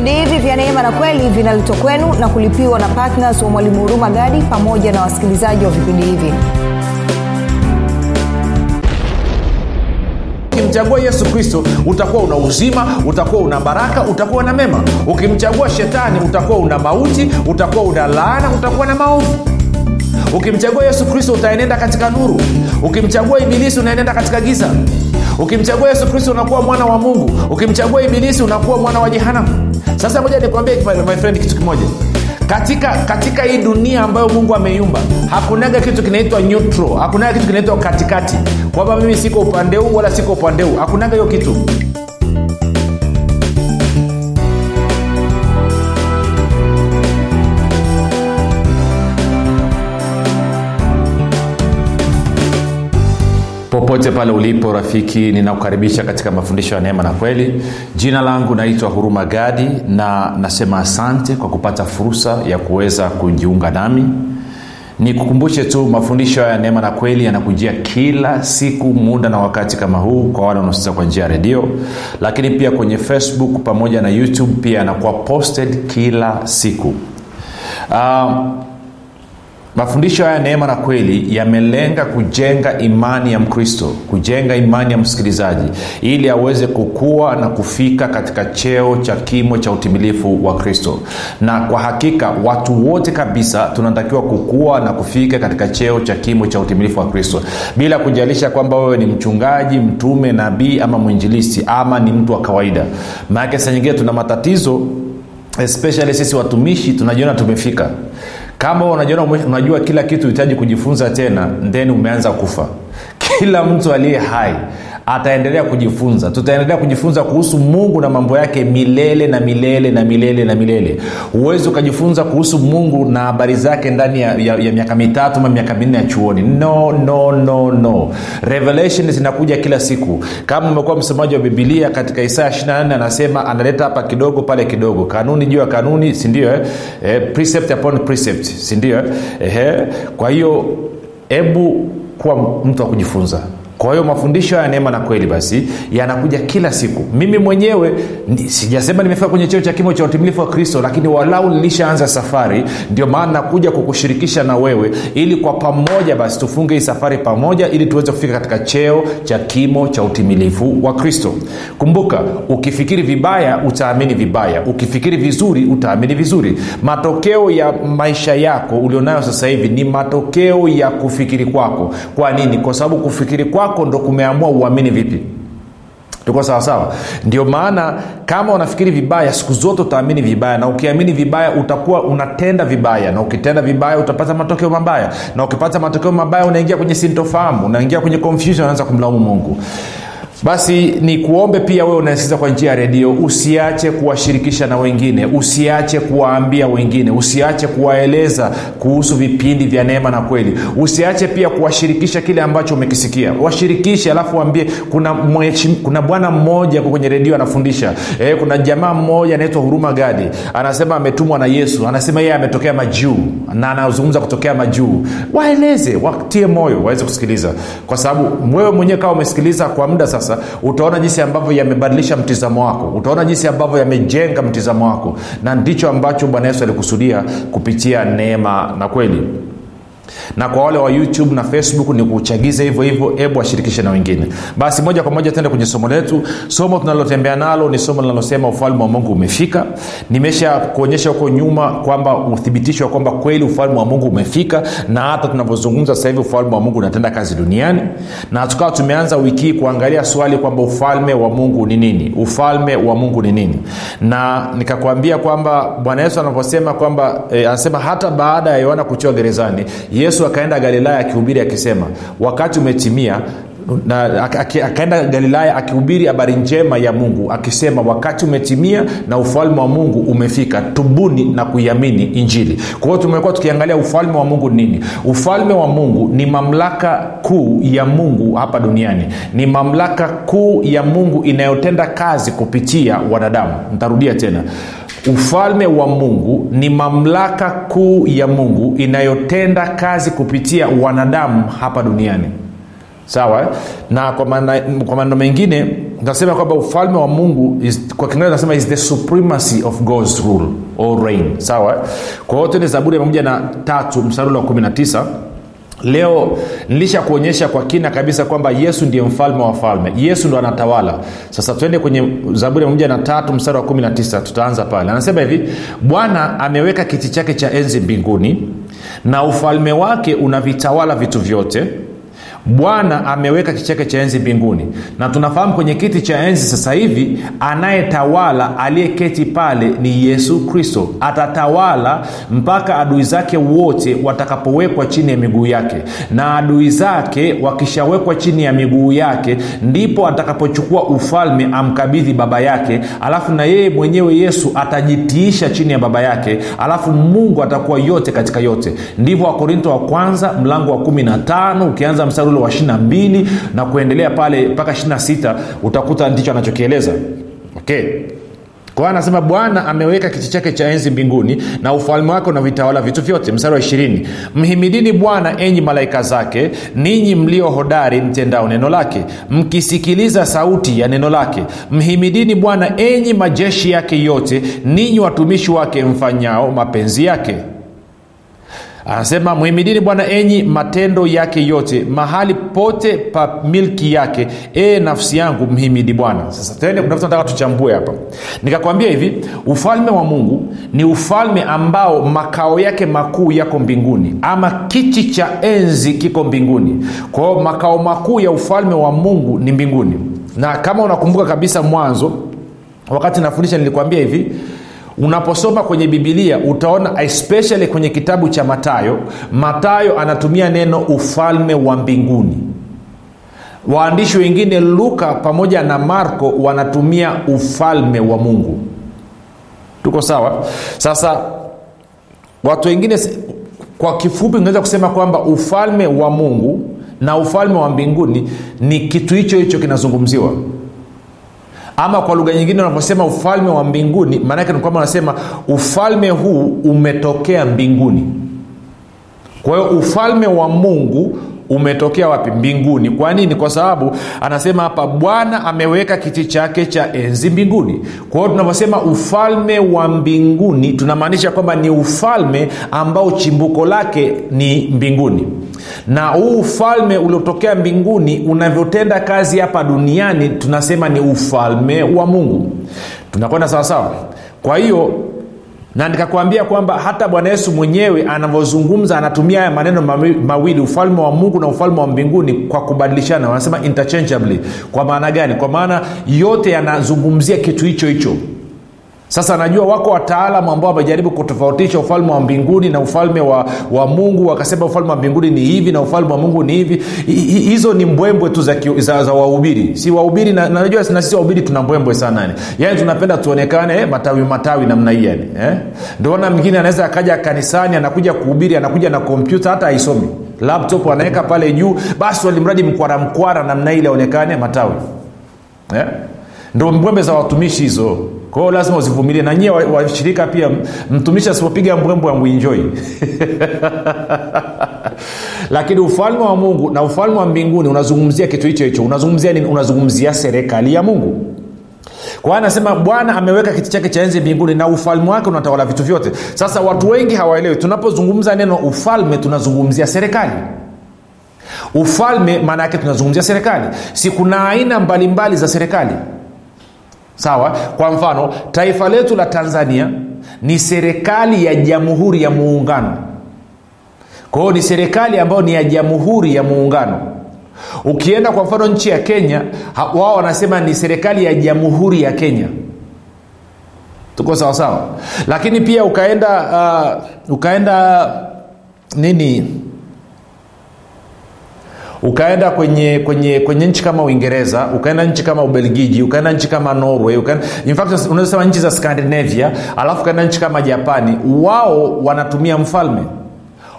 vipindi hivi vya neema na kweli vinaletwa kwenu na kulipiwa na ptns wa mwalimu huruma gadi pamoja na wasikilizaji wa vipindi hivi. Ukimchagua yesu kristo utakuwa una uzima utakuwa una baraka utakuwa na mema. Ukimchagua shetani utakuwa una mauti utakuwa una laana utakuwa na maovu. Ukimchagua yesu kristo utaenenda katika nuru. Ukimchagua ibilisi unaenenda katika giza ukimchagua yesu kristo unakuwa mwana wa mungu. Ukimchagua ibilisi unakuwa mwana wa jehanamu. Sasa moja nikwambie my friend kitu kimoja. Katika katika hii dunia ambayo mungu ameiumba hakunaga kitu kinaitwa neutral. Hakunaga kitu kinaitwa katikati. Kwamba mimi siko upande huu wala siko upande huu. Hakunaga hiyo kitu popote pale ulipo rafiki ninakukaribisha katika mafundisho ya neema na kweli. Jina langu naitwa huruma gadi na nasema asante kwa kupata fursa ya kuweza kujiunga nami. Nikukumbushe tu mafundisho ya neema na kweli yanakujia kila siku muda na wakati kama huu kwa wale wanaosikiza kwa njia ya redio. Lakini pia kwenye facebook pamoja na youtube pia yanakuwa posted kila siku. Um, mafundisho haya neema na kweli yamelenga kujenga imani ya mkristo kujenga imani ya msikilizaji ili aweze kukua na kufika katika cheo cha kimo cha utimilifu wa kristo. Na kwa hakika watu wote kabisa tunatakiwa kukua na kufika katika cheo cha kimo cha utimilifu wa kristo. Bila kujalisha kwamba wewe ni mchungaji mtume nabii ama mwinjilisi ama ni mtu wa kawaida. Maanake saa nyingine tuna matatizo especially sisi watumishi tunajiona tumefika kama unajiona unajua kila kitu hitaji kujifunza tena then umeanza kufa. Kila mtu aliye hai ataendelea kujifunza. Tutaendelea kujifunza kuhusu mungu na mambo yake milele na milele na milele na milele. Huwezi ukajifunza kuhusu mungu na habari zake ndani ya, ya, ya miaka mitatu ma miaka minne ya chuoni. No no no no. Revelation zinakuja kila siku. Kama umekuwa msomaji wa bibilia katika isaya 24 anasema analeta hapa kidogo pale kidogo. Kanuni juu ya kanuni sindio eh? eh, precept upon precept sindio eh? kwa hiyo hebu kuwa mtu wa kujifunza kwa hiyo mafundisho ya neema na kweli basi yanakuja kila siku. Mimi mwenyewe sijasema nimefika kwenye cheo cha kimo cha utimilifu wa kristo lakini walau nilishaanza safari ndio maana nakuja kukushirikisha na wewe ili kwa pamoja basi tufunge hii safari pamoja ili tuweze kufika katika cheo cha kimo cha utimilifu wa kristo. Kumbuka ukifikiri vibaya utaamini vibaya. Ukifikiri vizuri utaamini vizuri. Matokeo ya maisha yako ulionayo sasa hivi ni matokeo ya kufikiri kwako. Kwa nini? Kwa sababu kufikiri kwako kwako ndo kumeamua uamini vipi? Tuko sawasawa ndio maana kama unafikiri vibaya siku zote utaamini vibaya na ukiamini vibaya utakuwa unatenda vibaya na ukitenda vibaya utapata matokeo mabaya na ukipata matokeo mabaya unaingia kwenye sintofahamu unaingia kwenye confusion unaanza kumlaumu mungu basi ni kuombe pia wewe unaesikiza kwa njia ya redio usiache kuwashirikisha na wengine usiache kuwaambia wengine usiache kuwaeleza kuhusu vipindi vya neema na kweli. Usiache pia kuwashirikisha kile ambacho umekisikia. Washirikishe alafu waambie kuna, kuna bwana mmoja kwenye redio anafundisha. E, kuna jamaa mmoja anaitwa huruma gadi. Anasema ametumwa na yesu. Anasema yeye ametokea majuu na anazungumza kutokea majuu. Waeleze watie moyo waweze kusikiliza. Kwa sababu wewe mwenyewe kawa umesikiliza kwa muda sasa sasa utaona jinsi ambavyo yamebadilisha mtizamo wako. Utaona jinsi ambavyo yamejenga mtizamo wako. Na ndicho ambacho bwana yesu alikusudia kupitia neema na kweli na kwa wale wa youtube na facebook ni kuchagiza hivyo hivyo hebu washirikishe na wengine. Basi moja kwa moja tende kwenye somo letu. Somo tunalotembea nalo ni somo linalosema ufalme wa mungu umefika. Nimesha kuonyesha huko nyuma kwamba uthibitisho wa kwamba kweli ufalme wa mungu umefika na hata tunavyozungumza sasa hivi ufalme wa mungu unatenda kazi duniani. Na tukawa tumeanza wiki hii kuangalia swali kwamba ufalme wa mungu ni nini? Ufalme wa mungu ni nini? Na nikakwambia kwamba bwana yesu anaposema kwamba e, anasema hata baada ya yohana kuchiwa gerezani yesu akaenda galilaya akihubiri akisema wakati umetimia na akaenda galilaya akihubiri habari njema ya mungu akisema wakati umetimia na ufalme wa mungu umefika tubuni na kuiamini injili. Kwa hiyo tumekuwa tukiangalia ufalme wa mungu nini? Ufalme wa mungu ni mamlaka kuu ya mungu hapa duniani. Ni mamlaka kuu ya mungu inayotenda kazi kupitia wanadamu. Ntarudia tena ufalme wa mungu ni mamlaka kuu ya mungu inayotenda kazi kupitia wanadamu hapa duniani. Sawa? Na kwa maneno mengine nasema kwamba ufalme wa mungu is, kwa kiingereza nasema is the supremacy of god's rule or reign. Sawa? Kwa hiyo tende zaburi ya pamoja na tatu msarulo wa 19 leo nilisha kuonyesha kwa kina kabisa kwamba yesu ndiye mfalme wa wafalme yesu ndo anatawala. Sasa twende kwenye zaburi moja na tatu mstari wa 19 tutaanza pale. Anasema hivi bwana ameweka kiti chake cha enzi mbinguni na ufalme wake unavitawala vitu vyote bwana ameweka kiti cha enzi mbinguni. Na tunafahamu kwenye kiti cha enzi sasa hivi anayetawala aliyeketi pale ni yesu kristo. Atatawala mpaka adui zake wote watakapowekwa chini ya miguu yake. Na adui zake wakishawekwa chini ya miguu yake ndipo atakapochukua ufalme amkabidhi baba yake. Alafu na yeye mwenyewe yesu atajitiisha chini ya baba yake. Alafu mungu atakuwa yote katika yote. Ndivyo wakorinto wa kwanza mlango wa 15 ukianza mstari wa 22 na kuendelea pale mpaka 26 utakuta ndicho anachokieleza. Okay. Kwa anasema bwana ameweka kiti chake cha enzi mbinguni na ufalme wake unavitawala vitu vyote. Mstari wa ishirini. Mhimidini bwana enyi malaika zake ninyi mlio hodari mtendao neno lake mkisikiliza sauti ya neno lake. Mhimidini bwana enyi majeshi yake yote ninyi watumishi wake mfanyao mapenzi yake anasema mhimidini bwana enyi matendo yake yote mahali pote pa milki yake e nafsi yangu mhimidi bwana. Sasa tende kuna vitu nataka tuchambue hapa. Nikakwambia hivi ufalme wa mungu ni ufalme ambao makao yake makuu yako mbinguni ama kiti cha enzi kiko mbinguni. Kwao makao makuu ya ufalme wa mungu ni mbinguni. Na kama unakumbuka kabisa mwanzo wakati nafundisha nilikwambia hivi unaposoma kwenye bibilia utaona especially kwenye kitabu cha matayo matayo anatumia neno ufalme wa mbinguni. Waandishi wengine luka pamoja na marko wanatumia ufalme wa mungu. Tuko sawa? Sasa watu wengine kwa kifupi unaweza kusema kwamba ufalme wa mungu na ufalme wa mbinguni ni kitu hicho hicho kinazungumziwa ama kwa lugha nyingine unavyosema ufalme wa mbinguni maanake ni kwamba unasema ufalme huu umetokea mbinguni. Kwa hiyo ufalme wa mungu umetokea wapi? Mbinguni. Kwa nini? Kwa sababu anasema hapa bwana ameweka kiti chake cha enzi mbinguni. Kwa hiyo tunavyosema ufalme wa mbinguni tunamaanisha kwamba ni ufalme ambao chimbuko lake ni mbinguni na huu ufalme uliotokea mbinguni unavyotenda kazi hapa duniani tunasema ni ufalme wa mungu. Tunakwenda sawasawa kwa hiyo na nikakwambia kwamba hata bwana yesu mwenyewe anavyozungumza anatumia haya maneno mawili ufalme wa mungu na ufalme wa mbinguni kwa kubadilishana. Wanasema interchangeably. Kwa maana gani? Kwa maana yote yanazungumzia kitu hicho hicho sasa najua wako wataalamu ambao wamejaribu kutofautisha ufalme wa mbinguni na ufalme wa, wa mungu wakasema ufalme wa mbinguni ni hivi na ufalme wa mungu ni hivi. Hizo ni mbwembwe tu za, za, za wahubiri si wahubiri na, najua na sisi wahubiri tuna mbwembwe sana yani. Yaani tunapenda tuonekane eh, matawi matawi namna hii yani eh? ndoona mwingine anaweza akaja kanisani anakuja kuhubiri anakuja na kompyuta hata haisomi. Laptop anaweka pale juu basi walimradi mkwara mkwara namna ile aonekane matawi eh? ndo mbwembe za watumishi hizo kwao lazima uzivumilie. Na nyie washirika wa pia mtumishi asipopiga mbwembwe amwinjoi lakini ufalme wa mungu na ufalme wa mbinguni unazungumzia kitu hicho hicho. Unazungumzia nini? Unazungumzia serikali ya mungu. Kwa anasema bwana ameweka kiti chake cha enzi mbinguni na ufalme wake unatawala vitu vyote. Sasa watu wengi hawaelewi. Tunapozungumza neno ufalme tunazungumzia serikali. Ufalme maana yake tunazungumzia serikali. Si kuna aina mbalimbali mbali za serikali sawa? Kwa mfano taifa letu la tanzania ni serikali ya jamhuri ya muungano. Kwa hiyo ni serikali ambayo ni ya jamhuri ya muungano. Ukienda kwa mfano nchi ya kenya wao wanasema ni serikali ya jamhuri ya kenya. Tuko sawasawa lakini pia ukaenda uh, ukaenda nini ukaenda kwenye kwenye kwenye nchi kama uingereza ukaenda nchi kama ubelgiji ukaenda nchi kama norway ukaenda, nchi za scandinavia alafu ukaenda nchi kama japani wao wanatumia mfalme.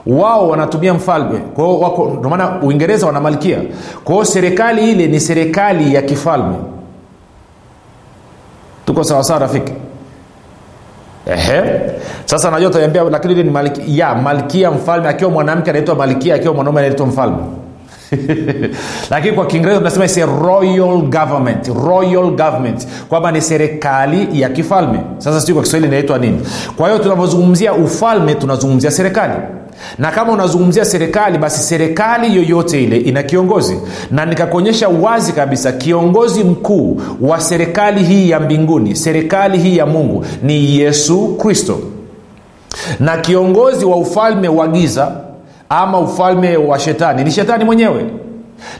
Wao wanatumia mfalme. Kwao ndomaana uingereza wana malkia. Kwa serikali ile ni serikali ya kifalme. Tuko sawasawa rafiki? Ehe. sasa najua utaniambia lakini ni malkia ya malkia mfalme akiwa mwanamke anaitwa malkia akiwa mwanaume anaitwa mfalme lakini kwa kiingereza tunasema royal government royal government kwamba ni serikali ya kifalme. Sasa sijui kwa kiswahili inaitwa nini. Kwa hiyo tunavyozungumzia ufalme tunazungumzia serikali. Na kama unazungumzia serikali basi serikali yoyote ile ina kiongozi. Na nikakuonyesha wazi kabisa kiongozi mkuu wa serikali hii ya mbinguni serikali hii ya mungu ni yesu kristo. Na kiongozi wa ufalme wa giza ama ufalme wa shetani. Ni shetani mwenyewe.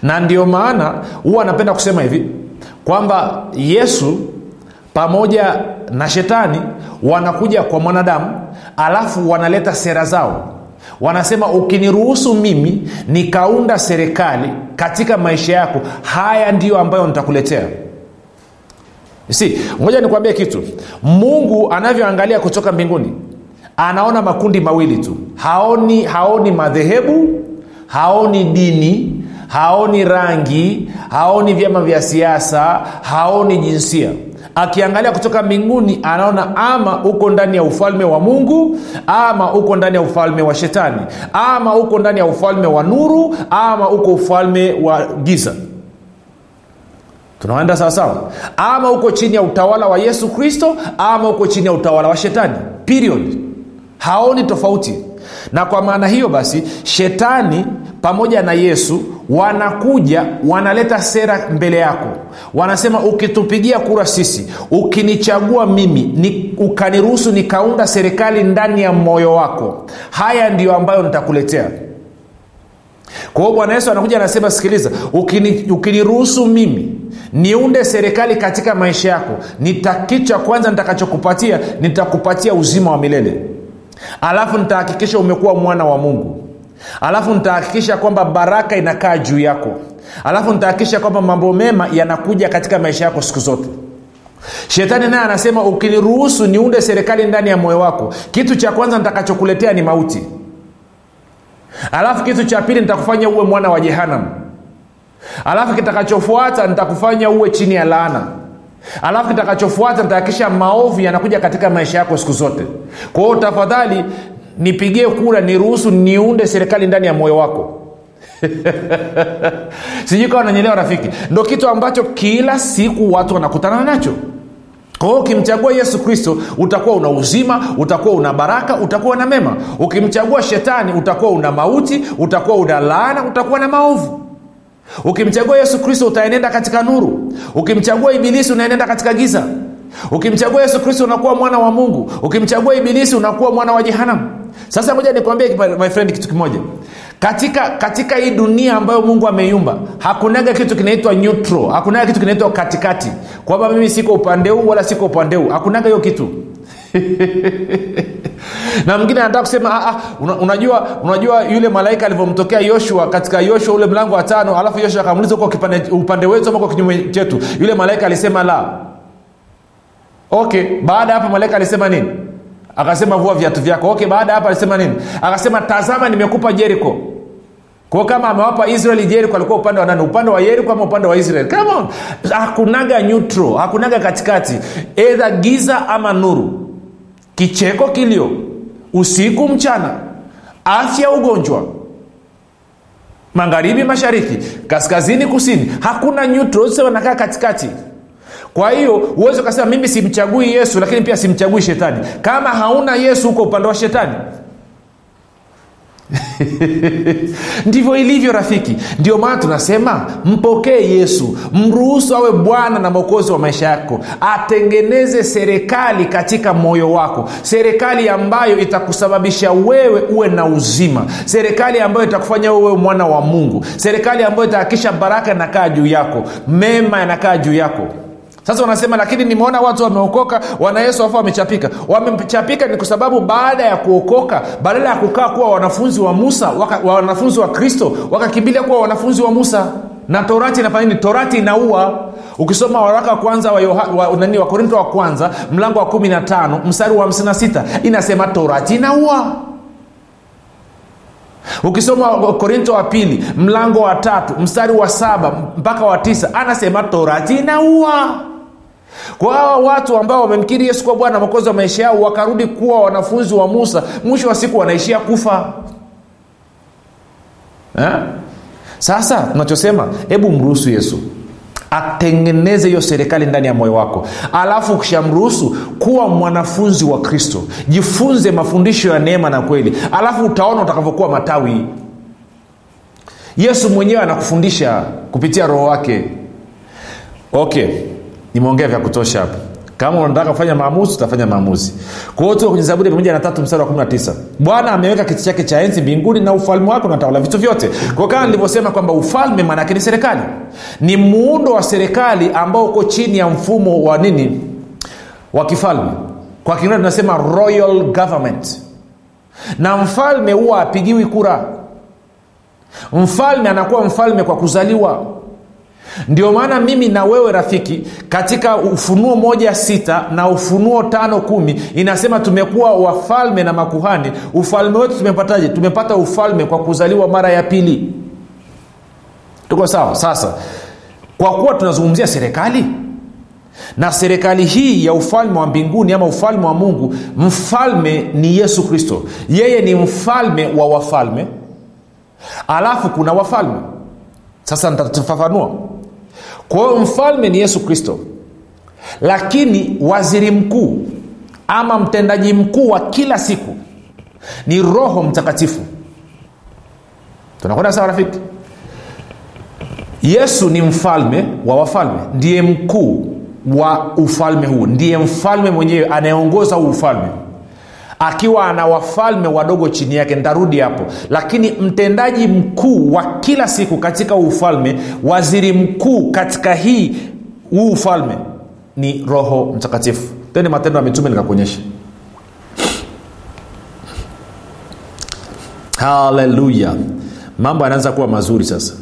Na ndio maana huwa anapenda kusema hivi kwamba yesu pamoja na shetani wanakuja kwa mwanadamu alafu wanaleta sera zao. Wanasema ukiniruhusu mimi nikaunda serikali katika maisha yako haya ndiyo ambayo nitakuletea. Si ngoja nikwambie kitu. Mungu anavyoangalia kutoka mbinguni anaona makundi mawili tu. Haoni haoni madhehebu haoni dini haoni rangi haoni vyama vya siasa haoni jinsia. Akiangalia kutoka mbinguni anaona ama uko ndani ya ufalme wa mungu ama uko ndani ya ufalme wa shetani ama uko ndani ya ufalme wa nuru ama uko ufalme wa giza. Tunaenda sawasawa ama uko chini ya utawala wa yesu kristo ama uko chini ya utawala wa shetani. Period haoni tofauti. Na kwa maana hiyo basi shetani pamoja na yesu wanakuja wanaleta sera mbele yako. Wanasema ukitupigia kura sisi ukinichagua mimi ni, ukaniruhusu nikaunda serikali ndani ya moyo wako. Haya ndiyo ambayo nitakuletea. Kwa hiyo bwana yesu anakuja anasema sikiliza ukini, ukiniruhusu mimi niunde serikali katika maisha yako nita kwanza nitakachokupatia nitakupatia uzima wa milele alafu nitahakikisha umekuwa mwana wa mungu. Alafu nitahakikisha kwamba baraka inakaa juu yako. Alafu nitahakikisha kwamba mambo mema yanakuja katika maisha yako siku zote. Shetani naye anasema ukiniruhusu niunde serikali ndani ya moyo wako kitu cha kwanza nitakachokuletea ni mauti. Alafu kitu cha pili nitakufanya uwe mwana wa jehanam alafu kitakachofuata nitakufanya uwe chini ya laana alafu kitakachofuata nitahakikisha maovu yanakuja katika maisha yako siku zote. Kwa hiyo tafadhali nipigie kura niruhusu niunde serikali ndani ya moyo wako. Sijui kawa nanyelewa rafiki. Ndo kitu ambacho kila siku watu wanakutana nacho. Kwao ukimchagua yesu kristo utakuwa una uzima utakuwa una baraka utakuwa na mema. Ukimchagua shetani utakuwa una mauti utakuwa una laana utakuwa na maovu ukimchagua yesu kristo utaenenda katika nuru. Ukimchagua ibilisi unaenenda katika giza. Ukimchagua yesu kristo unakuwa mwana wa mungu. Ukimchagua ibilisi unakuwa mwana wa jehanamu. Sasa moja nikwambie my friend kitu kimoja. Katika katika hii dunia ambayo mungu ameiumba hakunaga kitu kinaitwa neutral. Hakunaga kitu kinaitwa katikati. Kwamba mimi siko upande huu wala siko upande huu. Hakunaga hiyo kitu na mwingine anataka kusema ah, ah, una, unajua unajua yule malaika alivyomtokea yoshua katika yoshua ule mlango wa tano alafu yoshua akamuliza uko upande wetu ama kwa kinyume chetu? Yule malaika alisema la. Okay baada ya hapo malaika alisema nini? Akasema vua viatu vyako. Okay baada ya hapo alisema nini? Akasema tazama nimekupa jeriko kwao kama amewapa israeli jeriko alikuwa upande wa nani? Upande wa yeriko ama upande wa israeli? On! Hakunaga neutral hakunaga katikati. Edha giza ama nuru kicheko kilio usiku mchana afya ugonjwa. Magharibi mashariki kaskazini kusini hakuna neutral wanakaa katikati. Kwa hiyo huwezi ukasema mimi simchagui yesu lakini pia simchagui shetani. Kama hauna yesu huko upande wa shetani ndivyo ilivyo rafiki. Ndio maana tunasema mpokee yesu. Mruhusu awe bwana na mwokozi wa maisha yako. Atengeneze serikali katika moyo wako. Serikali ambayo itakusababisha wewe uwe na uzima. Serikali ambayo itakufanya wewe mwana wa mungu. Serikali ambayo itahakikisha baraka inakaa juu yako. Mema yanakaa juu yako sasa wanasema lakini nimeona watu wameokoka wana yesu afu wamechapika. Wamechapika ni kwa sababu baada ya kuokoka badala ya kukaa kuwa wanafunzi wa musa waka, wanafunzi wa kristo wakakimbilia kuwa wanafunzi wa musa. Na torati inafanya nini? Torati inaua. Ukisoma waraka wa kwanza wa, Yoha, wa, nani, wa korinto wa kwanza mlango wa 15 mstari wa 56 inasema torati inaua. Ukisoma korinto wa pili mlango wa tatu mstari wa saba mpaka wa tisa anasema torati inaua kwa hawa watu ambao wamemkiri yesu kuwa bwana mokozi wa maisha yao wakarudi kuwa wanafunzi wa musa mwisho wa siku wanaishia kufa. Eh? sasa tunachosema hebu mruhusu yesu atengeneze hiyo serikali ndani ya moyo wako. Alafu ukishamruhusu kuwa mwanafunzi wa kristo. Jifunze mafundisho ya neema na kweli. Alafu utaona utakavyokuwa matawi. Yesu mwenyewe anakufundisha kupitia roho wake. Okay nimeongea vya kutosha hapo. Kama unataka kufanya maamuzi utafanya maamuzi. Kwa hiyo kwenye zaburi pamoja na tatu mstari wa 19 bwana ameweka kiti chake cha enzi mbinguni na ufalme wake unatawala vitu vyote. Kwa kama nilivyosema kwamba ufalme maanaake ni serikali. Ni muundo wa serikali ambao uko chini ya mfumo wa nini? Wa kifalme. Kwa kiingereza tunasema royal government. Na mfalme huwa apigiwi kura. Mfalme anakuwa mfalme kwa kuzaliwa ndio maana mimi na wewe rafiki katika ufunuo moja sita na ufunuo tano kumi inasema tumekuwa wafalme na makuhani. Ufalme wetu tumepataje? Tumepata ufalme kwa kuzaliwa mara ya pili. Tuko sawa? Sasa kwa kuwa tunazungumzia serikali na serikali hii ya ufalme wa mbinguni ama ufalme wa mungu mfalme ni yesu kristo. Yeye ni mfalme wa wafalme. Alafu kuna wafalme. Sasa nitafafanua kwa hiyo mfalme ni yesu kristo. Lakini waziri mkuu ama mtendaji mkuu wa kila siku ni roho mtakatifu. Tunakwenda sawa rafiki? Yesu ni mfalme wa wafalme. Ndiye mkuu wa ufalme huu. Ndiye mfalme mwenyewe anayeongoza huu ufalme akiwa ana wafalme wadogo chini yake nitarudi hapo. Lakini mtendaji mkuu wa kila siku katika ufalme waziri mkuu katika hii huu ufalme ni roho mtakatifu. Tende matendo ya mitume nikakuonyesha haleluya mambo yanaanza kuwa mazuri sasa.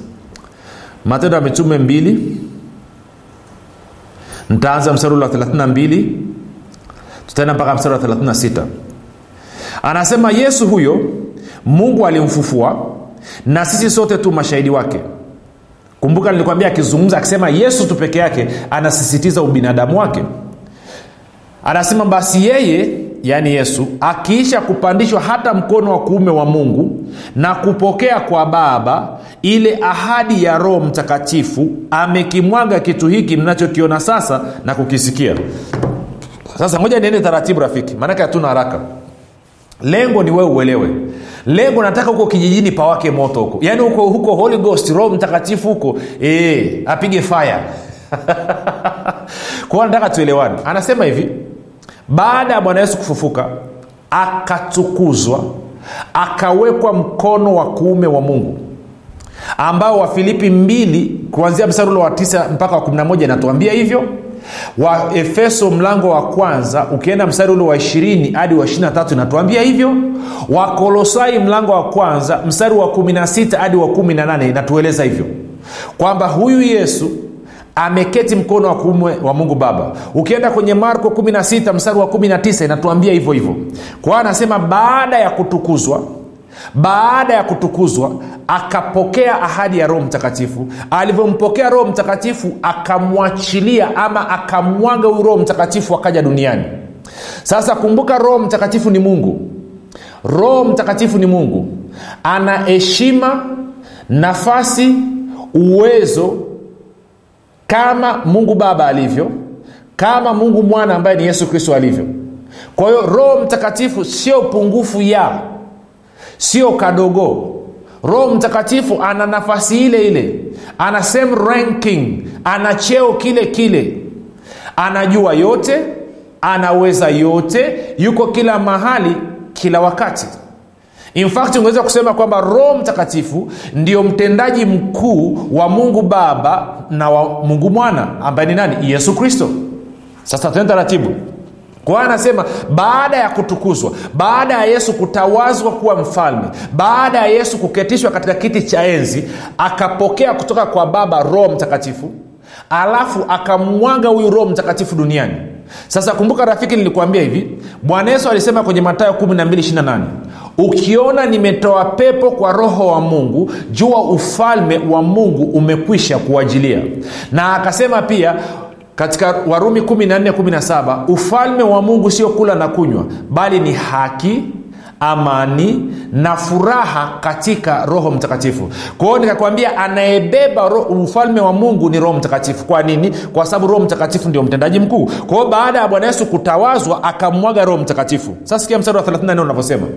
Matendo ya mitume mbili. Ntaanza mstari wa 32 tutaenda mpaka mstari wa 36 anasema yesu huyo mungu alimfufua na sisi sote tu mashahidi wake. Kumbuka nilikwambia akizungumza akisema yesu tu peke yake anasisitiza ubinadamu wake. Anasema basi yeye yaani yesu akiisha kupandishwa hata mkono wa kuume wa mungu na kupokea kwa baba ile ahadi ya roho mtakatifu amekimwaga kitu hiki mnachokiona sasa na kukisikia. Sasa moja niende taratibu rafiki. Maanake hatuna haraka lengo ni wewe uelewe. Lengo nataka huko kijijini pawake moto huko. Yaani huko huko holy ghost roho mtakatifu huko. Ee, apige faya kwao nataka tuelewane. Anasema hivi baada ya bwana yesu kufufuka akatukuzwa akawekwa mkono wa kuume wa mungu ambao wafilipi 2 kuanzia msarulo wa 9 mpaka wa 11 inatuambia hivyo wa efeso mlango wa kwanza ukienda mstari ule wa 20 hadi wa 23 inatuambia hivyo. Wakolosai mlango wa kwanza mstari wa 16 hadi wa 18 inatueleza hivyo. Kwamba huyu yesu ameketi mkono wa kuume wa mungu baba. Ukienda kwenye marko 16 mstari wa 19 inatuambia hivyo hivyo. Kwa anasema baada ya kutukuzwa baada ya kutukuzwa akapokea ahadi ya roho mtakatifu. Alivyompokea roho mtakatifu akamwachilia ama akamwaga huyu roho mtakatifu akaja duniani. Sasa kumbuka roho mtakatifu ni mungu. Roho mtakatifu ni mungu. Ana heshima nafasi uwezo kama mungu baba alivyo kama mungu mwana ambaye ni yesu kristo alivyo. Kwa hiyo roho mtakatifu sio pungufu ya sio kadogo. Roho mtakatifu ana nafasi ile ile. Ana same ranking. Ana cheo kile kile. Anajua yote anaweza yote yuko kila mahali kila wakati. In fact ungeweza kusema kwamba roho mtakatifu ndio mtendaji mkuu wa mungu baba na wa mungu mwana ambaye ni nani? Yesu kristo. Sasa tuende taratibu kwa anasema baada ya kutukuzwa baada ya yesu kutawazwa kuwa mfalme baada ya yesu kuketishwa katika kiti cha enzi akapokea kutoka kwa baba roho mtakatifu alafu akamwaga huyu roho mtakatifu duniani. Sasa kumbuka rafiki nilikuambia hivi bwana yesu alisema kwenye matayo 1228 ukiona nimetoa pepo kwa roho wa mungu jua ufalme wa mungu umekwisha kuajilia na akasema pia katika warumi 1417 ufalme wa mungu sio kula na kunywa bali ni haki amani na furaha katika roho mtakatifu. Kwa nikakwambia anayebeba ufalme wa mungu ni roho mtakatifu. Kwa nini? Kwa sababu roho mtakatifu ndio mtendaji mkuu. Kwa baada ya bwana yesu kutawazwa akamwaga roho mtakatifu. Sasa sikia mstari wa 34 unavyosema.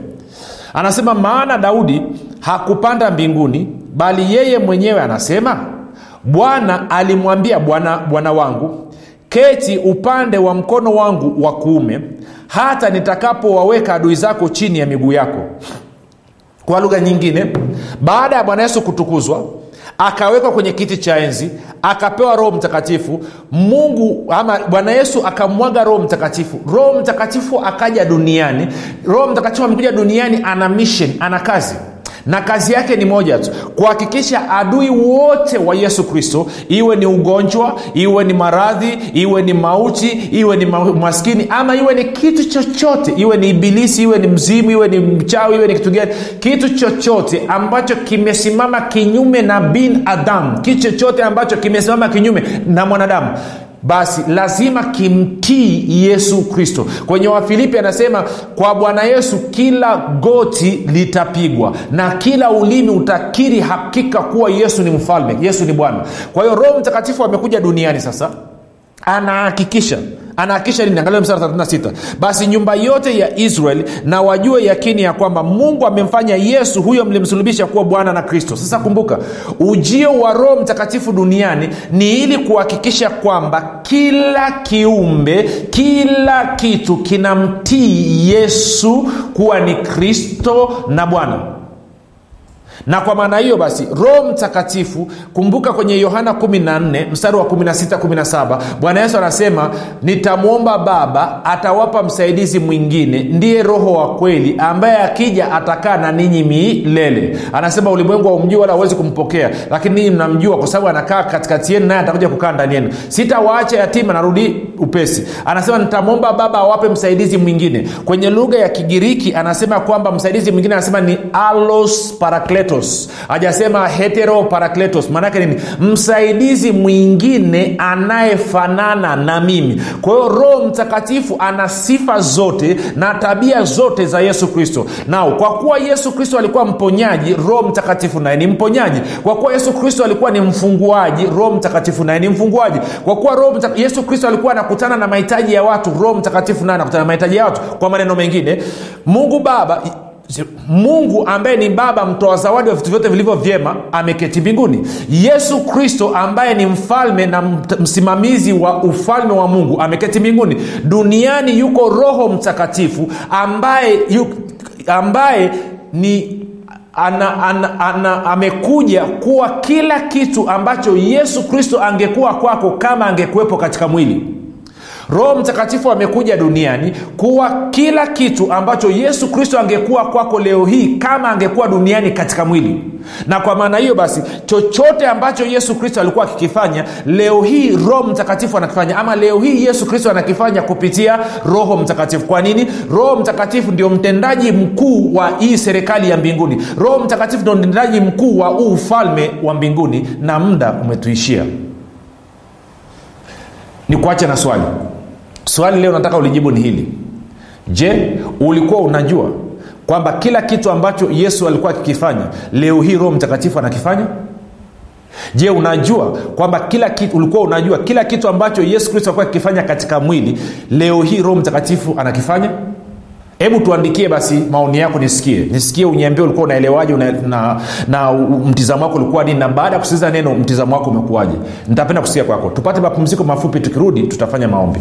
Anasema maana daudi hakupanda mbinguni bali yeye mwenyewe anasema bwana alimwambia bwana wangu keti upande wa mkono wangu wa kuume hata nitakapowaweka adui zako chini ya miguu yako. Kwa lugha nyingine baada ya bwana yesu kutukuzwa akawekwa kwenye kiti cha enzi akapewa roho mtakatifu mungu ama bwana yesu akamwaga roho mtakatifu. Roho mtakatifu akaja duniani. Roho mtakatifu amekuja duniani ana mission ana kazi na kazi yake ni moja tu kuhakikisha adui wote wa yesu kristo iwe ni ugonjwa iwe ni maradhi iwe ni mauti iwe ni maskini ama iwe ni kitu chochote iwe ni ibilisi iwe ni mzimu iwe ni mchawi iwe ni kitu gani kitu chochote ambacho kimesimama kinyume na bin adam kitu chochote ambacho kimesimama kinyume na mwanadamu basi lazima kimtii yesu kristo. Kwenye wafilipi anasema kwa bwana yesu kila goti litapigwa na kila ulimi utakiri hakika kuwa yesu ni mfalme yesu ni bwana. Kwa hiyo roho mtakatifu amekuja duniani sasa anahakikisha anahakikisha nini angalia msara 36 basi nyumba yote ya israel na wajue yakini ya kwamba mungu amemfanya yesu huyo mlimsulubisha kuwa bwana na kristo. Sasa kumbuka ujio wa roho mtakatifu duniani ni ili kuhakikisha kwamba kila kiumbe kila kitu kinamtii yesu kuwa ni kristo na bwana na kwa maana hiyo basi roho mtakatifu kumbuka kwenye yohana 14 mstari wa 1617 bwana yesu anasema nitamwomba baba atawapa msaidizi mwingine ndiye roho wa kweli ambaye akija atakaa na ninyi milele. Anasema ulimwengu haumjui wala hauwezi kumpokea lakini ninyi mnamjua kwa sababu anakaa katikati yenu naye atakuja kukaa ndani yenu. Sitawaacha yatima narudi upesi. Anasema nitamwomba baba awape msaidizi mwingine. Kwenye lugha ya kigiriki anasema kwamba msaidizi mwingine anasema ni alos parakletos hajasema hetero parakletos maanake nini? Msaidizi mwingine anayefanana na mimi. Kwa hiyo roho mtakatifu ana sifa zote na tabia zote za yesu kristo. Nao kwa kuwa yesu kristo alikuwa mponyaji roho mtakatifu naye ni mponyaji. Kwa kuwa yesu kristo alikuwa ni mfunguaji roho mtakatifu naye ni mfunguaji. Kwa kuwa roho mta... yesu kristo alikuwa anakutana na mahitaji ya watu roho mtakatifu naye anakutana na mahitaji ya watu. Kwa maneno mengine mungu baba mungu ambaye ni baba mtoa zawadi wa vitu vyote vilivyo vyema ameketi mbinguni. Yesu kristo ambaye ni mfalme na msimamizi wa ufalme wa mungu ameketi mbinguni. Duniani yuko roho mtakatifu ambaye yu, ambaye ni ana, ana, ana, amekuja kuwa kila kitu ambacho yesu kristo angekuwa kwako kama angekuwepo katika mwili roho mtakatifu amekuja duniani kuwa kila kitu ambacho yesu kristo angekuwa kwako leo hii kama angekuwa duniani katika mwili. Na kwa maana hiyo basi chochote ambacho yesu kristo alikuwa akikifanya leo hii roho mtakatifu anakifanya. Ama leo hii yesu kristo anakifanya kupitia roho mtakatifu. Kwa nini? Roho mtakatifu ndio mtendaji mkuu wa hii serikali ya mbinguni. Roho mtakatifu ndio mtendaji mkuu wa huu ufalme wa mbinguni na muda umetuishia. Ni kuacha na swali swali leo nataka ulijibu ni hili. Je ulikuwa unajua kwamba kila kitu ambacho yesu alikuwa akikifanya leo hii roho mtakatifu anakifanya? Je unajua kwamba kila kitu ulikuwa unajua kila kitu ambacho yesu kristo alikuwa akikifanya katika mwili leo hii roho mtakatifu anakifanya? Hebu tuandikie basi maoni yako nisikie. Nisikie uniambie ulikuwa unaelewaje una, na, na mtizamo wako ulikuwa nini na baada ya kusikiliza neno mtizamo wako umekuwaje. Nitapenda kusikia kwako. Tupate mapumziko mafupi tukirudi tutafanya maombi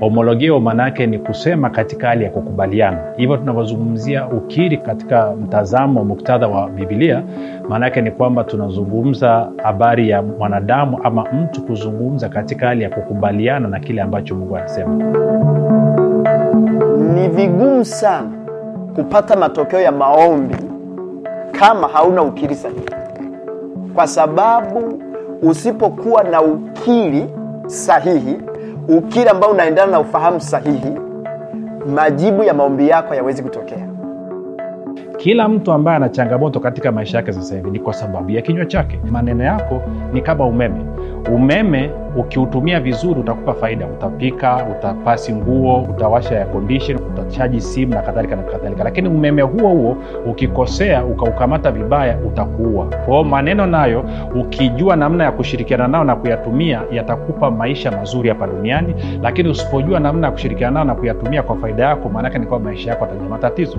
homologio maana ni kusema katika hali ya kukubaliana. Hivyo tunavyozungumzia ukiri katika mtazamo muktadha wa bibilia maana ni kwamba tunazungumza habari ya mwanadamu ama mtu kuzungumza katika hali ya kukubaliana na kile ambacho mungu anasema. Ni vigumu sana kupata matokeo ya maombi kama hauna ukiri sahihi. Kwa sababu usipokuwa na ukiri sahihi ukiri ambao unaendana na ufahamu sahihi majibu ya maombi yako hayawezi kutokea kila mtu ambaye ana changamoto katika maisha yake sasa hivi ni kwa sababu ya kinywa chake. Maneno yako ni kama umeme. Umeme ukiutumia vizuri utakupa faida. Utapika utapasi nguo utawasha ya condition utachaji simu na kadhalika na kadhalika. Lakini umeme huo huo ukikosea ukaukamata vibaya utakuua. Kwao maneno nayo ukijua namna ya kushirikiana nao na kuyatumia yatakupa maisha mazuri hapa duniani. Lakini usipojua namna ya kushirikiana nao na kuyatumia kwa faida yako maanake ni kwamba maisha yako atajaa matatizo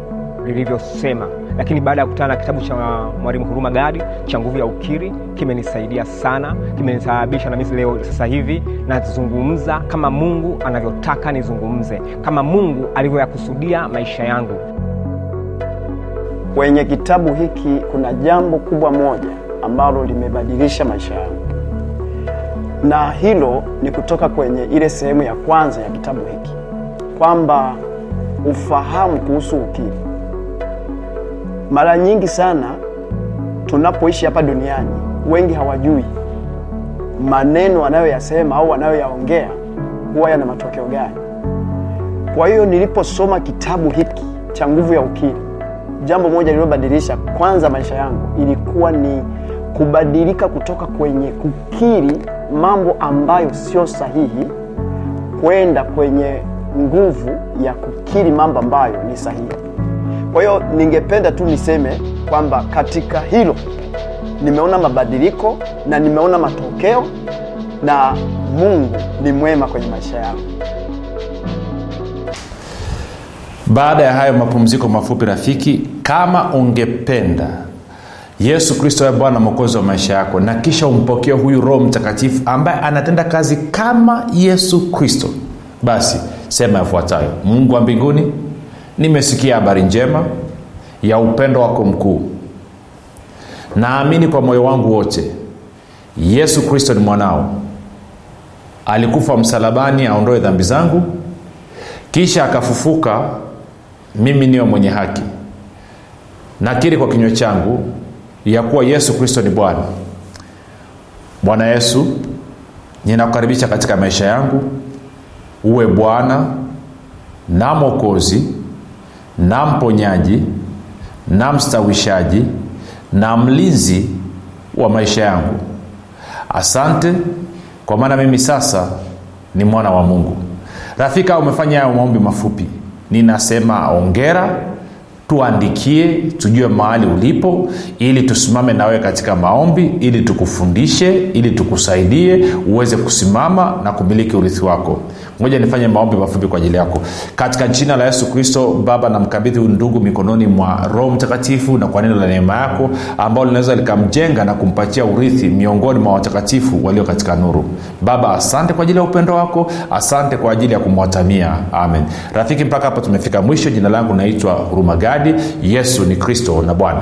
lilivyosema lakini baada ya kukutana na kitabu cha mwalimu huruma gadi cha nguvu ya ukiri kimenisaidia sana kimenisababisha na mimi leo sasa hivi nazungumza kama mungu anavyotaka nizungumze kama mungu alivyoyakusudia maisha yangu. Kwenye kitabu hiki kuna jambo kubwa moja ambalo limebadilisha maisha yangu. Na hilo ni kutoka kwenye ile sehemu ya kwanza ya kitabu hiki kwamba ufahamu kuhusu ukiri mara nyingi sana tunapoishi hapa duniani wengi hawajui maneno wanayoyasema au wanayoyaongea huwa yana matokeo gani. Kwa hiyo niliposoma kitabu hiki cha nguvu ya ukiri jambo moja lililobadilisha kwanza maisha yangu ilikuwa ni kubadilika kutoka kwenye kukiri mambo ambayo sio sahihi kwenda kwenye nguvu ya kukiri mambo ambayo ni sahihi kwa hiyo ningependa tu niseme kwamba katika hilo nimeona mabadiliko na nimeona matokeo na mungu ni mwema kwenye maisha yangu. Baada ya hayo mapumziko mafupi rafiki kama ungependa yesu kristo awe bwana mwokozi wa maisha yako na kisha umpokee huyu roho mtakatifu ambaye anatenda kazi kama yesu kristo basi sema yafuatayo. Mungu wa mbinguni nimesikia habari njema ya upendo wako mkuu. Naamini kwa moyo wangu wote yesu kristo ni mwanao. Alikufa msalabani aondoe dhambi zangu kisha akafufuka mimi niyo mwenye haki. Nakiri kwa kinywa changu ya kuwa yesu kristo ni bwana. Bwana yesu ninakukaribisha katika maisha yangu. Uwe bwana na mwokozi na mponyaji na mstawishaji na mlinzi wa maisha yangu. Asante kwa maana mimi sasa ni mwana wa mungu. Rafika umefanya hayo maombi mafupi. Ninasema ongera tuandikie tujue mahali ulipo ili tusimame nawewe katika maombi ili tukufundishe ili tukusaidie uweze kusimama na kumiliki urithi wako moja nifanye maombi mafupi kwa ajili yako. Katika jina la yesu kristo baba namkabidhi ndugu mikononi mwa roho mtakatifu na kwa neno la neema yako ambalo linaweza likamjenga na kumpatia urithi miongoni mwa watakatifu walio katika nuru. Baba asante kwa ajili ya upendo wako asante kwa ajili ya kumwatamia. Amen. Rafiki mpaka hapa tumefika mwisho. Jina langu naitwa hurumagadi yesu ni kristo na bwana